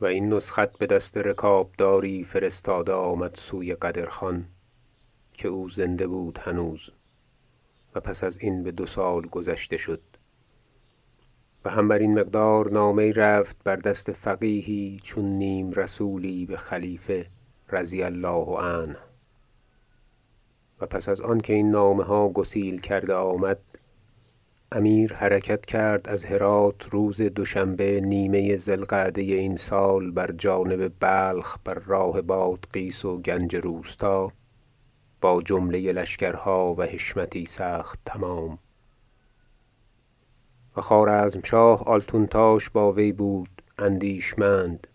و این نسخت بدست رکابداری فرستاده آمد سوی قدر خان که او زنده بود هنوز و پس ازین بدو سال گذشته شد. و هم برین مقدار نامه رفت بر دست فقیهی چون نیم رسولی بخلیفه رضی الله عنه. و پس از آنکه این نامه ها گسیل کرده آمد امیر حرکت کرد از هرات روز دوشنبه نیمه ذی القعده این سال بر جانب بلخ بر راه بادغیس و گنج روستا. با جمله لشکرها و حشمتی سخت تمام. و خوارزمشاه آلتونتاش با وی بود اندیشمند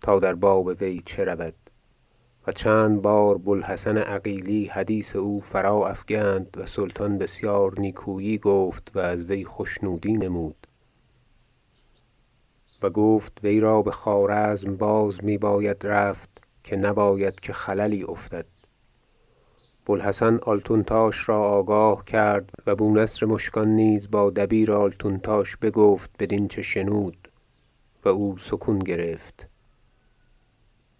تا در باب وی چه رود. و چند بار بوالحسن عقیلی حدیث او فراافگند و سلطان بسیار نیکویی گفت و از وی خشنودی نمود. و گفت وی را بخوارزم باز می باید رفت که نباید که خللی افتد. بوالحسن آلتونتاش را آگاه کرد و بونصر مشکان نیز با دبیر آلتونتاش بگفت بدین چه شنود و او سکون گرفت.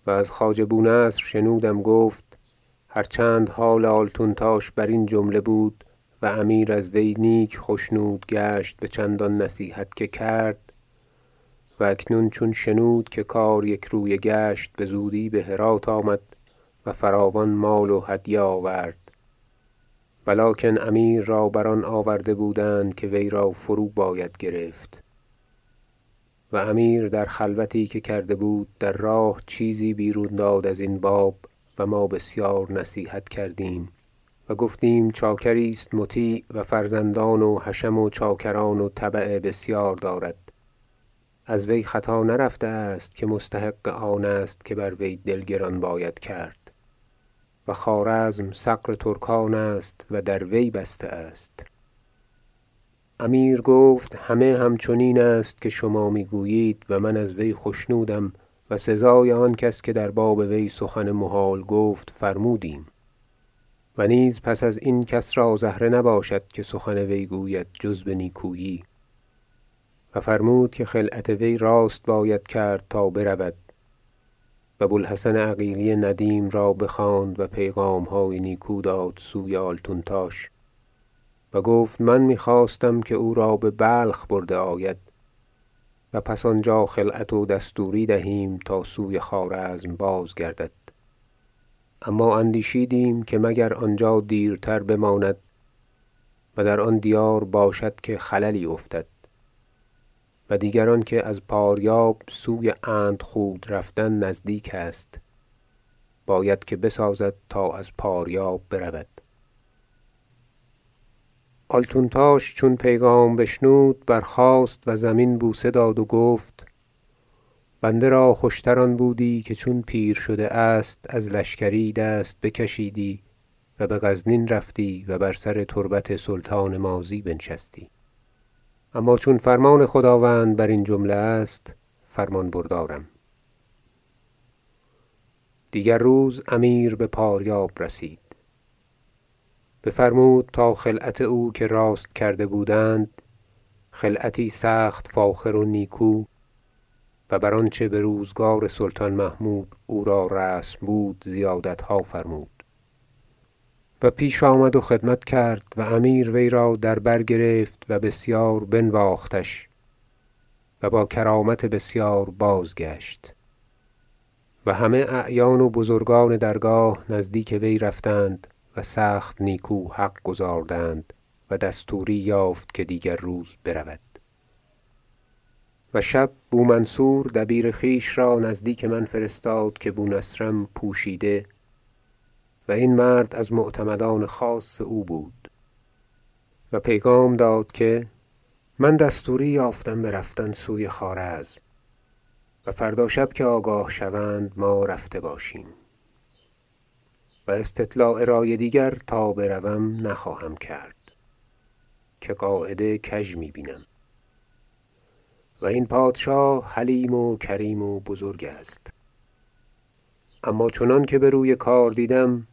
و از خواجه بونصر شنودم گفت هر چند حال آلتونتاش برین جمله بود و امیر از وی نیک خشنود گشت بچندان نصیحت که کرد و اکنون چون شنود که کار یکرویه گشت بزودی بهرات آمد و فراوان مال و هدیه آورد. ولکن امیر را بر آن آورده بودند که وی را فرو باید گرفت. و امیر در خلوتی که کرده بود در راه چیزی بیرون داد ازین باب و ما بسیار نصیحت کردیم و گفتیم چاکری است مطیع و فرزندان و حشم و چاکران و تبع بسیار دارد. از وی خطا نرفته است که مستحق آن است که بر وی دل گران باید کرد و خوارزم ثغر ترکان است و در وی بسته است. امیر گفت همه همچنین است که شما می‌گویید و من از وی خشنودم و سزای آن کس که در باب وی سخن محال گفت فرمودیم. و نیز پس ازین کس را زهره نباشد که سخن وی گوید جز بنیکویی و فرمود که خلعت وی راست باید کرد تا برود. و بوالحسن عقیلی ندیم را بخواند و پیغامهای نیکو داد سوی آلتونتاش. و گفت من می‌خواستم که او را ببلخ برده آید و پس آنجا خلعت و دستوری دهیم تا سوی خوارزم بازگردد. اما اندیشیدیم که مگر آنجا دیرتر بماند و در آن دیار باشد که خللی افتد و دیگر آنکه از پاریاب سوی اندخود رفتن نزدیک است باید که بسازد تا از پاریاب برود. آلتونتاش چون پیغام بشنود برخاست و زمین بوسه داد و گفت بنده را خوشتر آن بودی که چون پیر شده است از لشکری دست بکشیدی و بغزنین رفتی و بر سر تربت سلطان ماضی بنشستی. اما چون فرمان خداوند برین جمله است فرمان بردارم. دیگر روز امیر بپاریاب رسید. بفرمود تا خلعت او که راست کرده بودند خلعتی سخت فاخر و نیکو و بر آنچه بروزگار سلطان محمود او را رسم بود زیادتها فرمود. و پیش آمد و خدمت کرد و امیر وی را در بر گرفت و بسیار بنواختش و با کرامت بسیار بازگشت. و همه اعیان و بزرگان درگاه نزدیک وی رفتند و سخت نیکو حق گزاردند و دستوری یافت که دیگر روز برود. و شب بومنصور دبیر خویش را نزدیک من فرستاد که بونصرم پوشیده و این مرد از معتمدان خاص او بود. و پیغام داد که من دستوری یافتم برفتن سوی خوارزم و فردا شب که آگاه شوند ما رفته باشیم. و استطلاع رای دیگر تا بروم نخواهم کرد که قاعده کژ می بینم و این پادشاه حلیم و کریم و بزرگ است. اما چنانکه بروی کار دیدم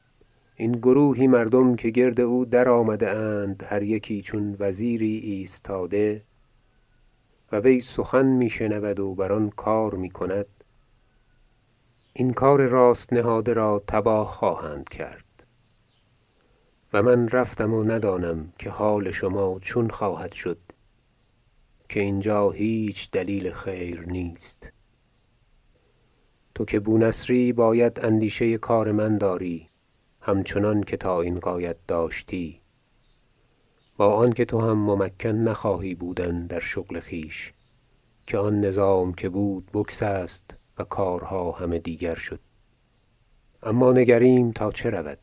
این گروهی مردم که گرد او درآمده اند هر یکی چون وزیری ایستاده و وی سخن می شنود و بر آن کار می کند این کار راست نهاده را تباه خواهند کرد. و من رفتم و ندانم که حال شما چون خواهد شد که اینجا هیچ دلیل خیر نیست. تو که بونصری باید اندیشه کار من داری همچنان که تا این غایت داشتی. با آنکه تو هم ممکن نخواهی بودن در شغل خویش که آن نظام که بود بگسست و کارها همه دیگر شد. اما نگریم تا چه رود؟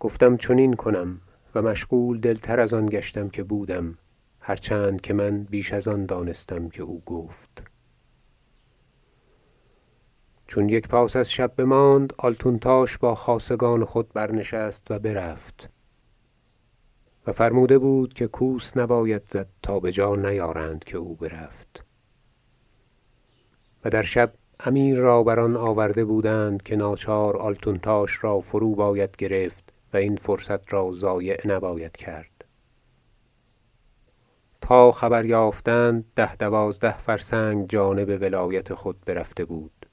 گفتم چنین کنم و مشغول دل تر از آن گشتم که بودم هر چند که من بیش از آن دانستم که او گفت. چون یک پاس از شب بماند آلتونتاش با خاصگان خود برنشست و برفت. و فرموده بود که کوس نباید زد تا بجا نیارند که او برفت. و در شب امیر را بر آن آورده بودند که ناچار آلتونتاش را فرو باید گرفت و این فرصت را ضایع نباید کرد. تا خبر یافتند ده دوازده فرسنگ جانب ولایت خود برفته بود.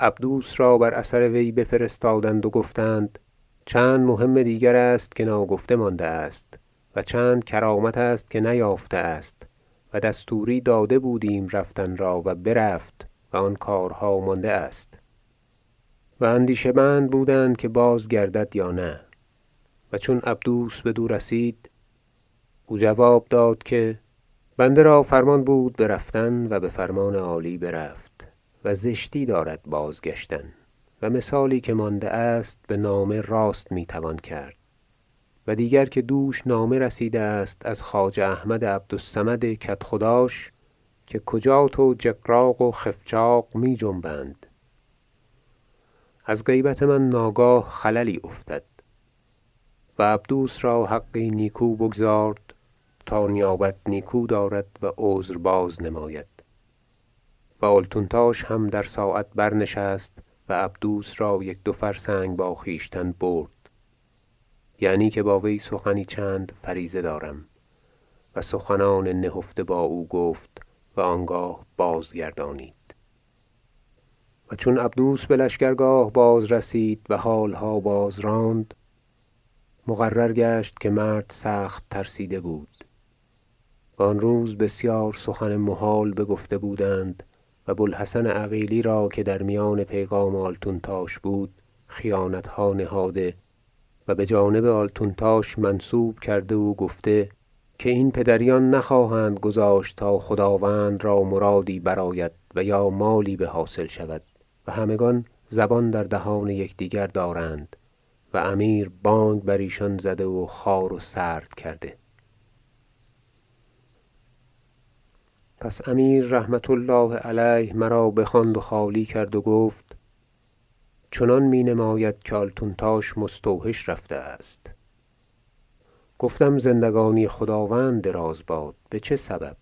عبدوس را بر اثر وی بفرستادند و گفتند چند مهم دیگر است که ناگفته مانده است و چند کرامت است که نیافته است. و دستوری داده بودیم رفتن را و برفت و آن کارها مانده است. و اندیشه مند بودند که بازگردد یا نه. و چون عبدوس بدو رسید او جواب داد که بنده را فرمان بود برفتن و بفرمان عالی برفت و زشتی دارد بازگشتن و مثالی که مانده است بنامه راست می‌توان کرد. و دیگر که دوش نامه رسیده است از خواجه احمد عبد الصمد کدخداش که کجات و جقراق و خفچاق می جنبند. از غیبت من ناگاه خللی افتد و عبدوس را حقی نیکو بگزارد تا نیابت نیکو دارد و عذر بازنماید و آلتونتاش هم در ساعت برنشست و عبدوس را یک دو فرسنگ با خویشتن برد. یعنی که با وی سخنی چند فریضه دارم. و سخنان نهفته با او گفت و آنگاه بازگردانید. و چون عبدوس بلشکرگاه بازرسید و حالها بازراند مقرر گشت که مرد سخت ترسیده بود. و آن روز بسیار سخن محال بگفته بودند و بوالحسن عقیلی را که در میان پیغام آلتونتاش بود خیانتها نهاده و بجانب آلتونتاش منسوب کرده و گفته که این پدریان نخواهند گذاشت تا خداوند را مرادی برآید و یا مالی بحاصل شود و همگان زبان در دهان یکدیگر دارند و امیر بانگ بر ایشان زده و خوار و سرد کرده. پس امیر رحمة الله علیه مرا بخواند و خالی کرد و گفت چنان می نماید که آلتونتاش مستوحش رفته است. گفتم زندگانی خداوند دراز باد بچه سبب؟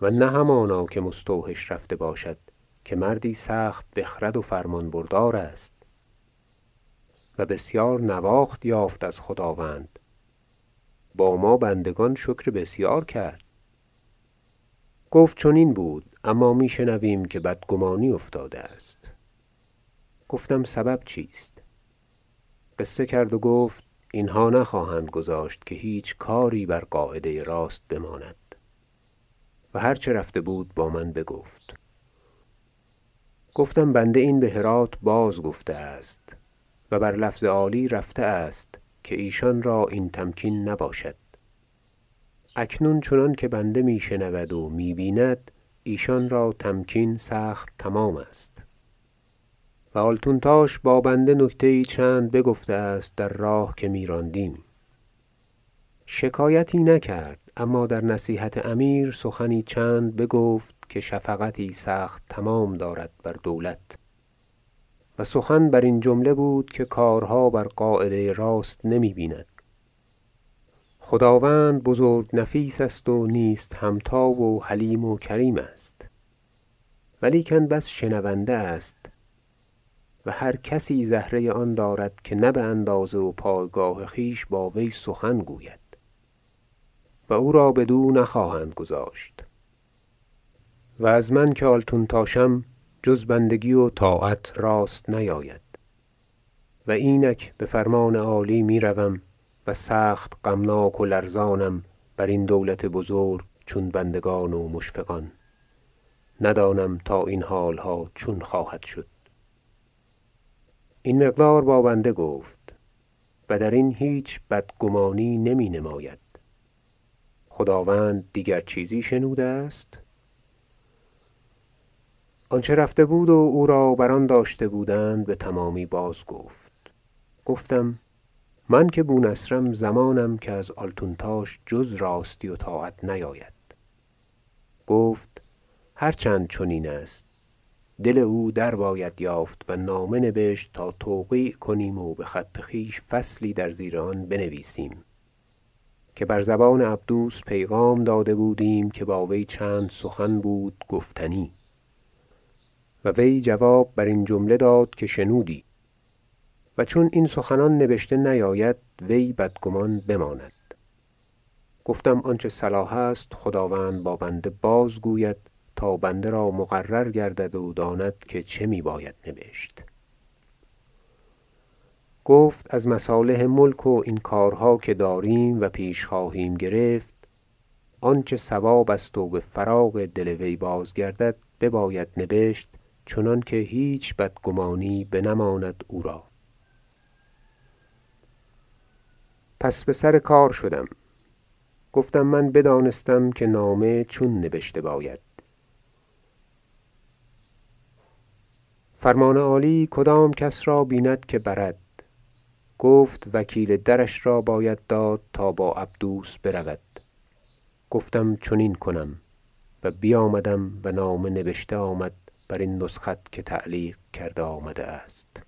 و نه همانا که مستوحش رفته باشد که مردی سخت بخرد و فرمان بردار است. و بسیار نواخت یافت از خداوند. با ما بندگان شکر بسیار کرد. گفت چنین بود اما می شنویم که بدگمانی افتاده است. گفتم سبب چیست؟ قصه کرد و گفت اینها نخواهند گذاشت که هیچ کاری بر قاعده راست بماند. و هر چه رفته بود با من بگفت. گفتم بنده این بهرات بازگفته است و بر لفظ عالی رفته است که ایشان را این تمکین نباشد. اکنون چنانکه بنده می شنود و می بیند ایشان را تمکین سخت تمام است. و آلتونتاش با بنده نکته یی چند بگفته است در راه که میراندیم. شکایتی نکرد اما در نصیحت امیر سخنی چند بگفت که شفقتی سخت تمام دارد بر دولت. و سخن برین جمله بود که کارها بر قاعده راست نمی بیند. خداوند بزرگ نفیس است و نیست همتا و حلیم و کریم است. ولیکن بس شنونده است و هر کسی زهره آن دارد که نه باندازه و پایگاه خویش با وی سخن گوید. و او را بدو نخواهند گذاشت. و از من که آلتونتاشم جز بندگی و طاعت راست نیاید. و اینک بفرمان عالی می‌روم و سخت غمناک و لرزانم برین دولت بزرگ چون بندگان و مشفقان. ندانم تا این حالها چون خواهد شد. این مقدار با بنده گفت و درین هیچ بدگمانی نمی نماید. خداوند دیگر چیزی شنوده است؟ آنچه رفته بود و او را بر داشته بودند بتمامی بازگفت گفتم من که بونصرم ضمانم که از آلتونتاش جز راستی و طاعت نیاید. گفت هر چند چنین است. دل او درباید یافت و نامه نبشت تا توقیع کنیم و بخط خویش فصلی در زیر آن بنویسیم. که بر زبان عبدوس پیغام داده بودیم که با وی چند سخن بود گفتنی. و وی جواب برین جمله داد که شنودی. و چون این سخنان نبشته نیاید وی بدگمان بماند. گفتم آنچه صلاح است خداوند با بنده بازگوید. تا بنده را مقرر گردد و داند که چه می باید نبشت. گفت از مصالح ملک و این کارها که داریم و پیش خواهیم گرفت آنچه صواب است و بفراغ دل وی بازگردد بباید نبشت چنانکه هیچ بدگمانی بنماند او را. پس بسر کار شدم. گفتم من بدانستم که نامه چون نبشته باید. فرمان عالی کدام کس را بیند که برد؟ گفت وکیل درش را باید داد تا با عبدوس برود. گفتم چنین کنم و بیامدم و نامه نبشته آمد برین نسخت که تعلیق کرده آمده است.